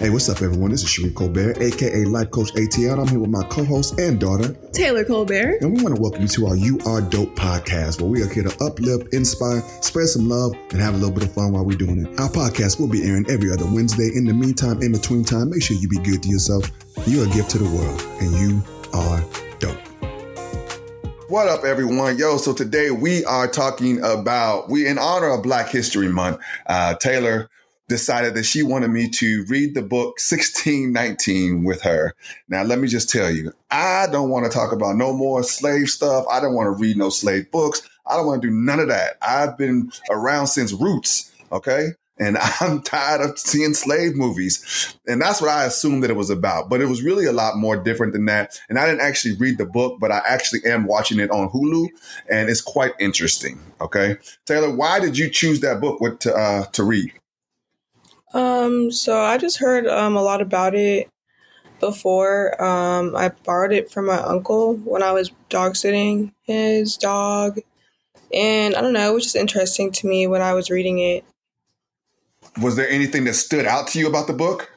Hey, what's up, everyone? This is Sheree Colbert, aka Life Coach ATL. I'm here with my co-host and daughter, Taylor Colbert. And we want to welcome you to our You Are Dope podcast, where we are here to uplift, inspire, spread some love, and have a little bit of fun while we're doing it. Our podcast will be airing every other Wednesday. In the meantime, in between time, make sure you be good to yourself. You're a gift to the world, and you are dope. What up, everyone? Yo, so today we are talking about, we in honor of Black History Month, uh, Taylor decided that she wanted me to read the book 1619 with her. Now, let me just tell you, I don't want to talk about no more slave stuff. I don't want to read no slave books. I don't want to do none of that. I've been around since roots, okay? And I'm tired of seeing slave movies. And that's what I assumed that it was about. But it was really a lot more different than that. And I didn't actually read the book, but I actually am watching it on Hulu. And it's quite interesting. Okay. Taylor, why did you choose that book to, uh, to read? Um, so I just heard um a lot about it before. Um, I borrowed it from my uncle when I was dog sitting his dog, and I don't know, it was just interesting to me when I was reading it. Was there anything that stood out to you about the book?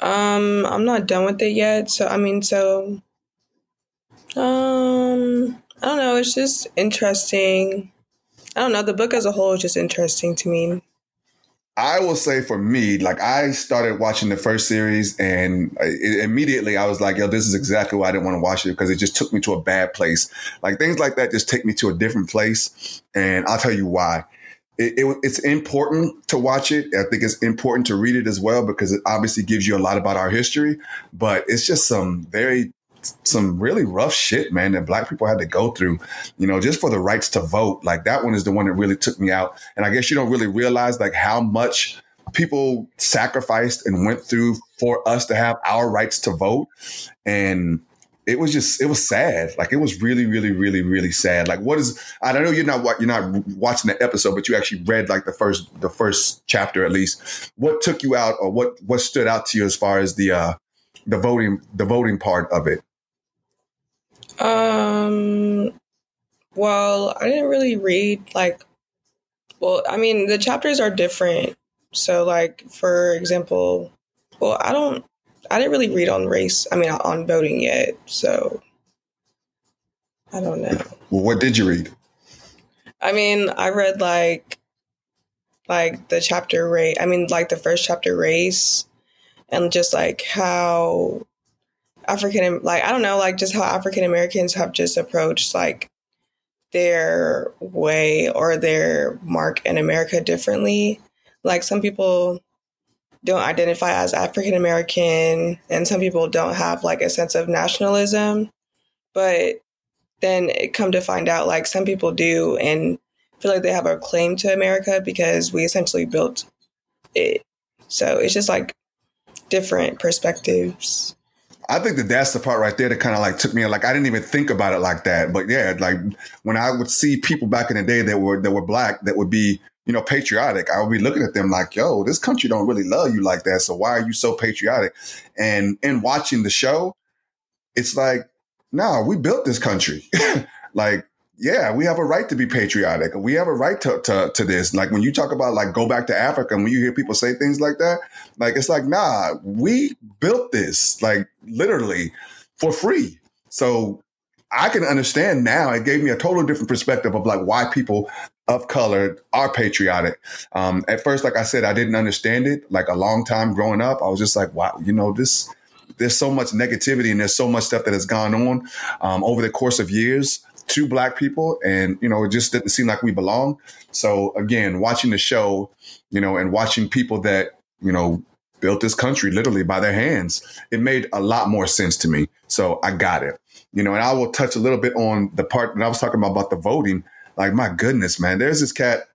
Um, I'm not done with it yet, so I mean, so um, I don't know. It's just interesting. I don't know. The book as a whole is just interesting to me. I will say for me, like I started watching the first series and immediately I was like, yo, this is exactly why I didn't want to watch it because it just took me to a bad place. Like things like that just take me to a different place. And I'll tell you why. It, it, it's important to watch it. I think it's important to read it as well because it obviously gives you a lot about our history, but it's just some very some really rough shit, man, that black people had to go through, you know, just for the rights to vote. Like that one is the one that really took me out. And I guess you don't really realize like how much people sacrificed and went through for us to have our rights to vote. And it was just it was sad like it was really really really really sad like what is i don't know you're not you're not watching the episode but you actually read like the first the first chapter at least what took you out or what what stood out to you as far as the uh the voting the voting part of it um, well, I didn't really read like, well, I mean, the chapters are different. So, like, for example, well, I don't, I didn't really read on race, I mean, on voting yet. So, I don't know. Well, what did you read? I mean, I read like, like the chapter race, I mean, like the first chapter race and just like how African like I don't know like just how African Americans have just approached like their way or their mark in America differently. Like some people don't identify as African American and some people don't have like a sense of nationalism. But then it come to find out like some people do and feel like they have a claim to America because we essentially built it. So it's just like different perspectives. I think that that's the part right there that kind of like took me like I didn't even think about it like that. But yeah, like when I would see people back in the day that were that were black that would be you know patriotic, I would be looking at them like, yo, this country don't really love you like that. So why are you so patriotic? And in watching the show, it's like, no, we built this country. like yeah, we have a right to be patriotic. We have a right to, to, to this. Like when you talk about like go back to Africa and when you hear people say things like that, like it's like, nah, we built this like literally for free. So I can understand now. It gave me a totally different perspective of like why people of color are patriotic. Um, at first, like I said, I didn't understand it. Like a long time growing up, I was just like, wow, you know, this, there's so much negativity and there's so much stuff that has gone on um, over the course of years to black people and you know it just didn't seem like we belong so again watching the show you know and watching people that you know built this country literally by their hands. It made a lot more sense to me so i got it. You know and i will touch a little bit on the part that i was talking about about the voting. Like my goodness man there's this cat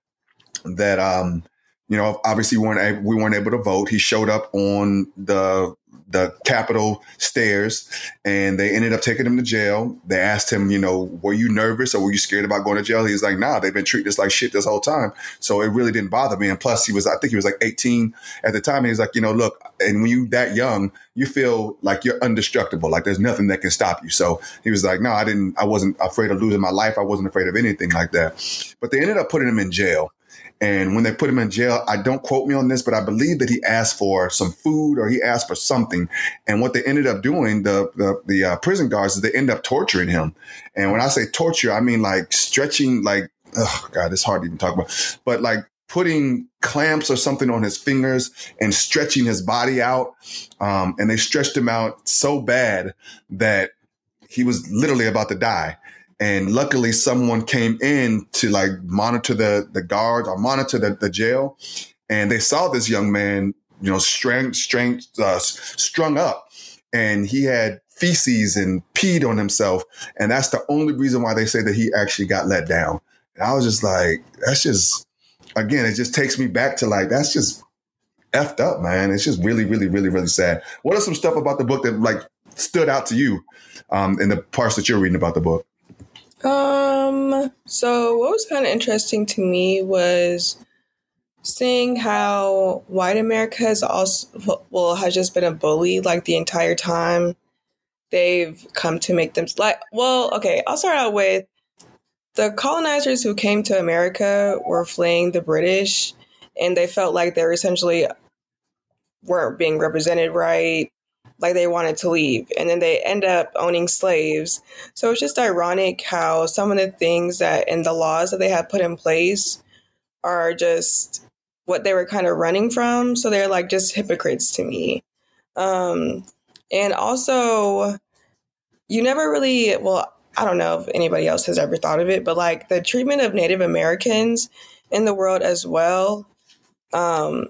that um you know obviously we weren't able, we weren't able to vote. He showed up on the the Capitol stairs, and they ended up taking him to jail. They asked him, you know, were you nervous or were you scared about going to jail? He's like, nah, they've been treating us like shit this whole time, so it really didn't bother me. And plus, he was, I think he was like 18 at the time. He's like, you know, look, and when you that young, you feel like you're indestructible, like there's nothing that can stop you. So he was like, no, I didn't, I wasn't afraid of losing my life. I wasn't afraid of anything like that. But they ended up putting him in jail. And when they put him in jail, I don't quote me on this, but I believe that he asked for some food or he asked for something. And what they ended up doing, the the, the uh, prison guards, is they end up torturing him. And when I say torture, I mean like stretching, like oh god, it's hard to even talk about, but like putting clamps or something on his fingers and stretching his body out. Um, and they stretched him out so bad that he was literally about to die. And luckily, someone came in to like monitor the the guards or monitor the, the jail, and they saw this young man, you know, strang, uh, strung up, and he had feces and peed on himself, and that's the only reason why they say that he actually got let down. And I was just like, that's just, again, it just takes me back to like that's just effed up, man. It's just really, really, really, really sad. What are some stuff about the book that like stood out to you um, in the parts that you're reading about the book? Um, so what was kind of interesting to me was seeing how white America has also, well, has just been a bully like the entire time. They've come to make them like, well, okay, I'll start out with the colonizers who came to America were fleeing the British and they felt like they were essentially weren't being represented right like they wanted to leave and then they end up owning slaves so it's just ironic how some of the things that in the laws that they have put in place are just what they were kind of running from so they're like just hypocrites to me um and also you never really well i don't know if anybody else has ever thought of it but like the treatment of native americans in the world as well um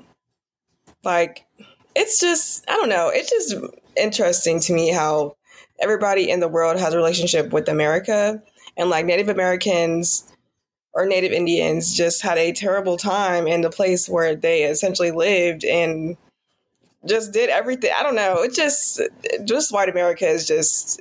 like it's just I don't know. it just interesting to me how everybody in the world has a relationship with America, and like Native Americans or Native Indians just had a terrible time in the place where they essentially lived. And just did everything. I don't know. It just just white America is just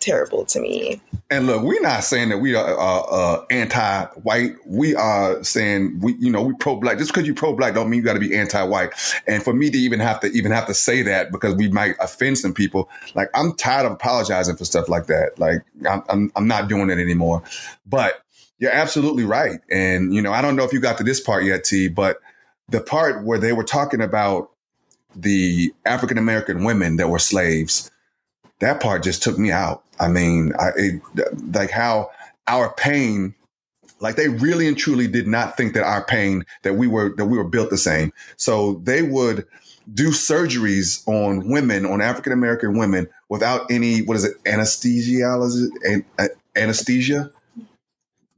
terrible to me. And look, we're not saying that we are uh, uh, anti-white. We are saying we, you know, we pro-black. Just because you pro-black don't mean you got to be anti-white. And for me to even have to even have to say that because we might offend some people, like I'm tired of apologizing for stuff like that. Like I'm, I'm, I'm not doing it anymore. But you're absolutely right. And you know, I don't know if you got to this part yet, T, but the part where they were talking about the African American women that were slaves, that part just took me out. I mean, I, it, like how our pain, like they really and truly did not think that our pain that we were that we were built the same. So they would do surgeries on women, on African American women, without any what is it anesthesia? Anesthesia.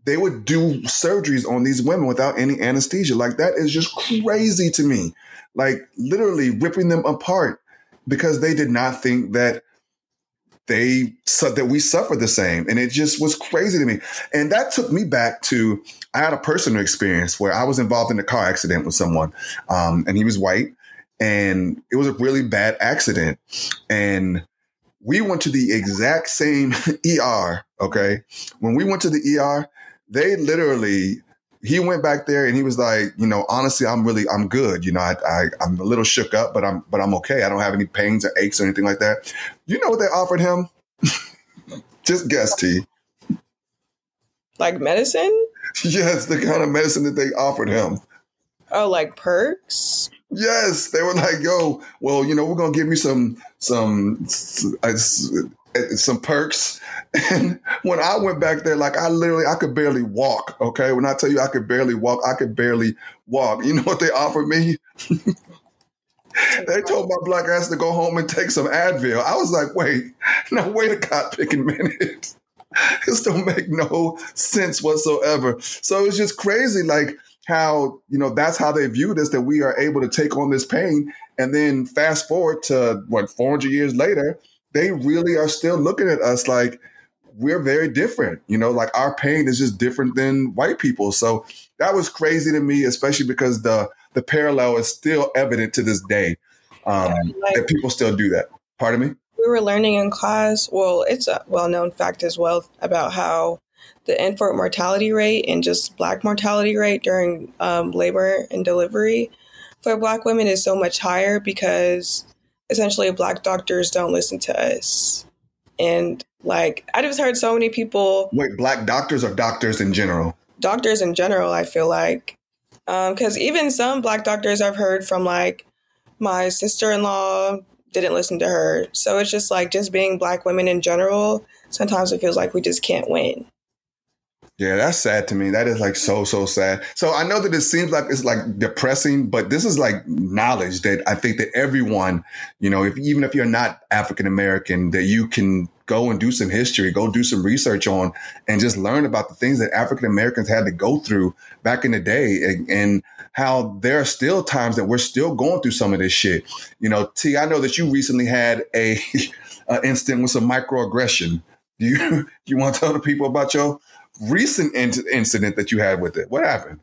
They would do surgeries on these women without any anesthesia. Like that is just crazy to me like literally ripping them apart because they did not think that they that we suffer the same. And it just was crazy to me. And that took me back to i had a personal experience where i was involved in a car accident with someone um, and he was white and it was a really bad accident. And we went to the exact same er okay? When we went to the er they literally he went back there and he was like, you know, honestly, I'm really, I'm good. You know, I, I, I'm a little shook up, but I'm, but I'm okay. I don't have any pains or aches or anything like that. You know what they offered him? Just guess, T. Like medicine? Yes, the kind of medicine that they offered him. Oh, like perks? Yes, they were like, "Yo, well, you know, we're gonna give you some some uh, Uh, some perks. And when I went back there, like I literally, I could barely walk. Okay. When I tell you I could barely walk, I could barely walk. You know what they offered me? they told my black ass to go home and take some Advil. I was like, wait, now wait a cop picking minute. this don't make no sense whatsoever. So it's just crazy, like how, you know, that's how they viewed us, that we are able to take on this pain. And then fast forward to what, 400 years later, they really are still looking at us like we're very different. You know, like our pain is just different than white people. So that was crazy to me, especially because the the parallel is still evident to this day. Um, like, that people still do that. Pardon me. We were learning in class. Well, it's a well known fact as well about how the infant mortality rate and just Black mortality rate during um, labor and delivery for Black women is so much higher because essentially black doctors don't listen to us. And like I just heard so many people Wait, black doctors or doctors in general? Doctors in general, I feel like Because um, even some black doctors I've heard from, like my sister in law, didn't listen to her. So it's just like just being black women in general. Sometimes it feels like we just can't win. Yeah, that's sad to me. That is like so, so sad. So I know that it seems like it's like depressing, but this is like knowledge that I think that everyone, you know, if even if you're not African American, that you can go and do some history, go do some research on, and just learn about the things that African Americans had to go through back in the day and, and how there are still times that we're still going through some of this shit. You know, T, I know that you recently had a, a incident with some microaggression. Do you do you want to tell the people about your recent in- incident that you had with it. What happened?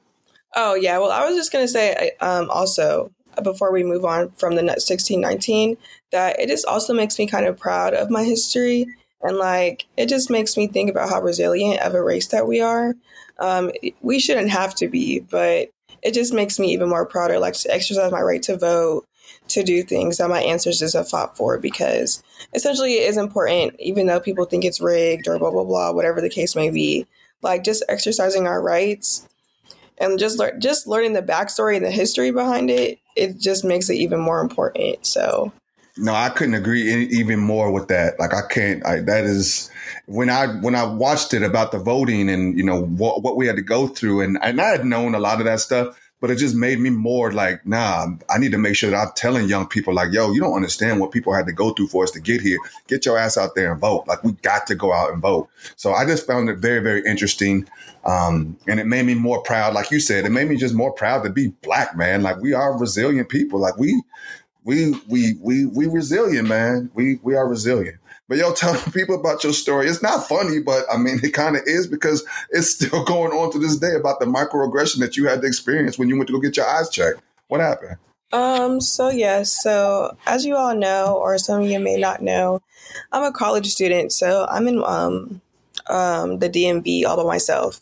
Oh yeah, well I was just gonna say um, also before we move on from the net 1619 that it just also makes me kind of proud of my history and like it just makes me think about how resilient of a race that we are. Um, we shouldn't have to be, but it just makes me even more prouder, like to exercise my right to vote, to do things that my ancestors have fought for, because essentially it is important, even though people think it's rigged or blah blah blah, whatever the case may be like just exercising our rights and just le- just learning the backstory and the history behind it it just makes it even more important so. No i couldn't agree any, even more with that. Like i can't I, that is when i when i watched it about the voting and you know what, what we had to go through and, and i had known a lot of that stuff but it just made me more like, nah, I need to make sure that I'm telling young people like, yo, you don't understand what people had to go through for us to get here. Get your ass out there and vote. Like we got to go out and vote. So I just found it very, very interesting. Um, and it made me more proud. Like you said, it made me just more proud to be black, man. Like we are resilient people. Like we, we, we, we, we resilient, man. We, we are resilient. But yo, tell people about your story. It's not funny, but I mean, it kind of is because it's still going on to this day about the microaggression that you had to experience when you went to go get your eyes checked. What happened? Um, so yeah, so as you all know, or some of you may not know, I'm a college student, so I'm in um um the DMV all by myself.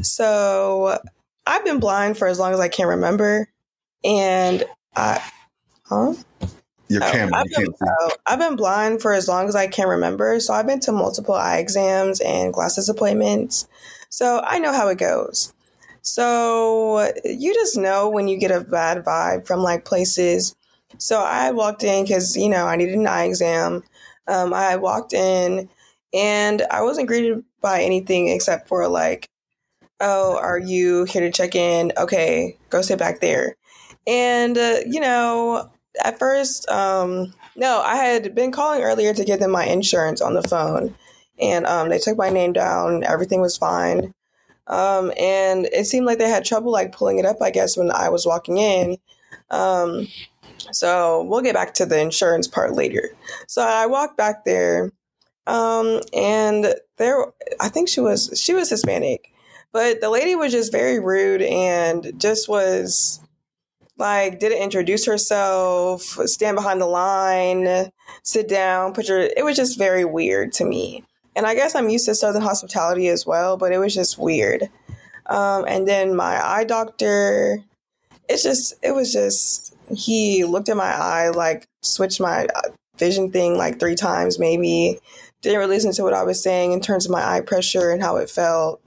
So I've been blind for as long as I can remember. And I huh? Your oh, camera. I've, been, oh, I've been blind for as long as I can remember. So I've been to multiple eye exams and glasses appointments. So I know how it goes. So you just know when you get a bad vibe from like places. So I walked in because, you know, I needed an eye exam. Um, I walked in and I wasn't greeted by anything except for like, oh, are you here to check in? Okay, go sit back there. And, uh, you know, at first, um, no, I had been calling earlier to get them my insurance on the phone, and um, they took my name down. Everything was fine, um, and it seemed like they had trouble like pulling it up. I guess when I was walking in. Um, so we'll get back to the insurance part later. So I walked back there, um, and there, I think she was she was Hispanic, but the lady was just very rude and just was like didn't introduce herself, stand behind the line, sit down, put your it was just very weird to me. And I guess I'm used to southern hospitality as well, but it was just weird. Um, and then my eye doctor, it's just it was just he looked at my eye like switched my uh, vision thing like three times maybe. Didn't really listen to what I was saying in terms of my eye pressure and how it felt.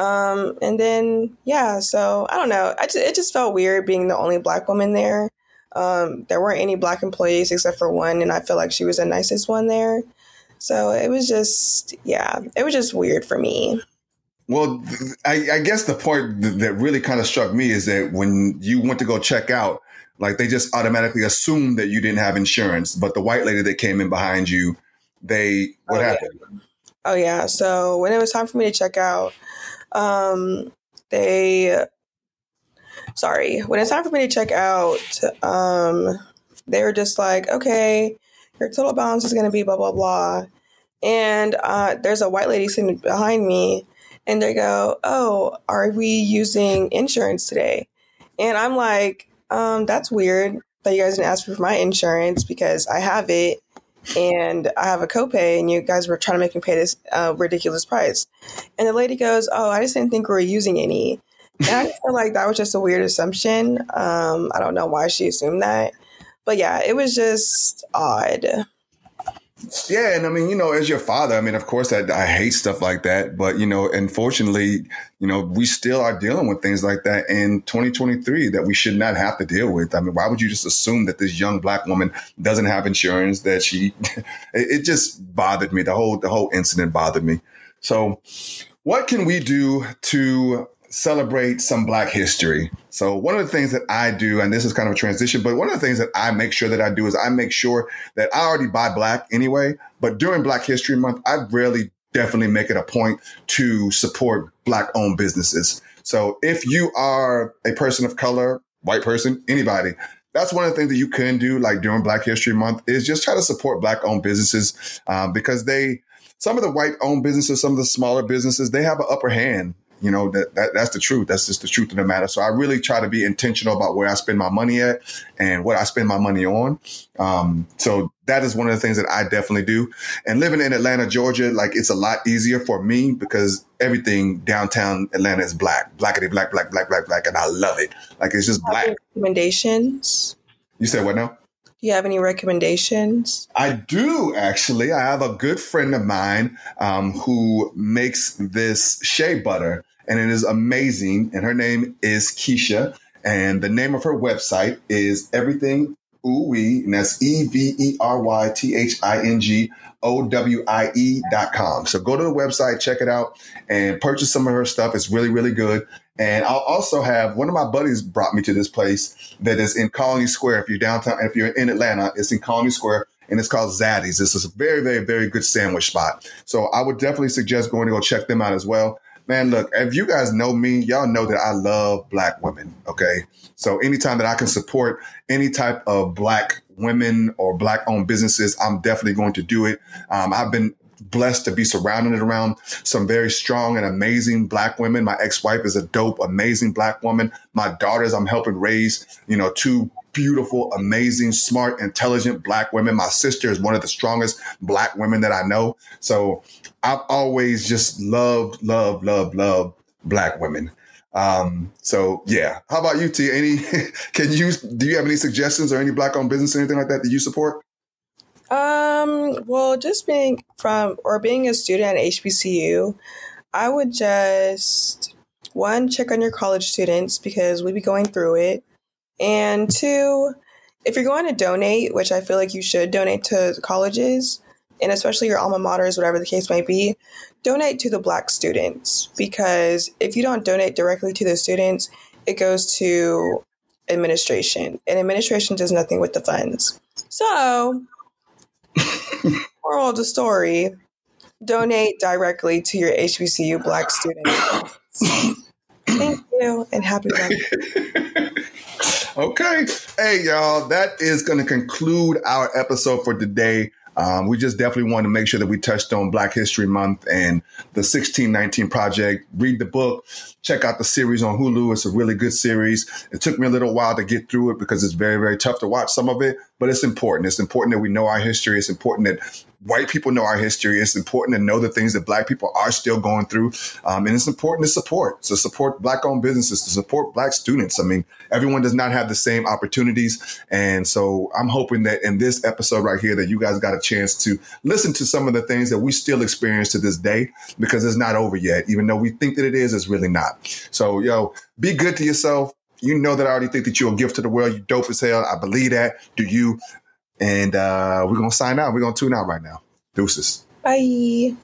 Um, and then yeah, so I don't know. I just, it just felt weird being the only black woman there. Um, there weren't any black employees except for one, and I feel like she was the nicest one there. So it was just yeah, it was just weird for me. Well, I, I guess the part that really kind of struck me is that when you went to go check out, like they just automatically assumed that you didn't have insurance, but the white lady that came in behind you, they what oh, happened? Yeah. Oh yeah, so when it was time for me to check out, um, they, sorry, when it's time for me to check out, um, they were just like, okay, your total balance is going to be blah, blah, blah. And uh, there's a white lady sitting behind me, and they go, oh, are we using insurance today? And I'm like, um, that's weird that you guys didn't ask for my insurance because I have it and I have a copay, and you guys were trying to make me pay this uh, ridiculous price. And the lady goes, "Oh, I just didn't think we were using any." And I feel like that was just a weird assumption. Um, I don't know why she assumed that, but yeah, it was just odd. Yeah, and I mean, you know, as your father, I mean, of course, I, I, hate stuff like that, but you know, unfortunately, you know, we still are dealing with things like that in 2023 that we should not have to deal with. I mean, why would you just assume that this young black woman doesn't have insurance? That she, it, it just bothered me. The whole the whole incident bothered me. So, what can we do to celebrate some Black history. So, one of the things that I do, and this is kind of a transition, but one of the things that I make sure that I do is I make sure that I already buy Black anyway. But during Black History Month, I really definitely make it a point to support Black owned businesses. So, if you are a person of color, white person, anybody, that's one of the things that you can do like during black history month is just try to support black owned businesses um, because they some of the white owned businesses some of the smaller businesses they have an upper hand you know, that, that that's the truth. That's just the truth of the matter. So I really try to be intentional about where I spend my money at and what I spend my money on. Um, so that is one of the things that I definitely do. And living in Atlanta, Georgia, like it's a lot easier for me because everything downtown Atlanta is black, blackity black, black, black, black, black, and I love it. Like it's just black. Recommendations. You said what now? Do you have any recommendations? I do actually. I have a good friend of mine um, who makes this shea butter, and it is amazing. And her name is Keisha, and the name of her website is Everything Owie, and that's E V E R Y T H I N G O W I E dot com. So go to the website, check it out, and purchase some of her stuff. It's really, really good. And I'll also have one of my buddies brought me to this place that is in Colony Square. If you're downtown, if you're in Atlanta, it's in Colony Square and it's called Zaddy's. This is a very, very, very good sandwich spot. So I would definitely suggest going to go check them out as well man, look, if you guys know me, y'all know that I love black women. Okay. So anytime that I can support any type of black women or black owned businesses, I'm definitely going to do it. Um, I've been blessed to be surrounded around some very strong and amazing black women. My ex-wife is a dope, amazing black woman. My daughters, I'm helping raise, you know, two beautiful, amazing, smart, intelligent black women. My sister is one of the strongest black women that I know. So I've always just loved, loved, loved, loved black women. Um, so yeah. How about you, T? Any can you do you have any suggestions or any black owned business or anything like that that you support? Um, well, just being from or being a student at HBCU, I would just one check on your college students because we be going through it. And two, if you're going to donate, which I feel like you should donate to colleges, and especially your alma maters, whatever the case might be, donate to the black students because if you don't donate directly to the students, it goes to administration, and administration does nothing with the funds. So, moral of the story donate directly to your HBCU black students. Thank you and happy birthday. okay. Hey, y'all, that is going to conclude our episode for today. Um, we just definitely want to make sure that we touched on Black History Month and the 1619 Project. Read the book, check out the series on Hulu. It's a really good series. It took me a little while to get through it because it's very, very tough to watch some of it, but it's important. It's important that we know our history. It's important that white people know our history. It's important to know the things that black people are still going through. Um, and it's important to support, to support black owned businesses, to support black students. I mean, everyone does not have the same opportunities. And so I'm hoping that in this episode right here, that you guys got a chance to listen to some of the things that we still experience to this day because it's not over yet. Even though we think that it is, it's really not. So, yo, be good to yourself. You know that I already think that you're a gift to the world. You dope as hell. I believe that. Do you? And uh, we're going to sign out. We're going to tune out right now. Deuces. Bye.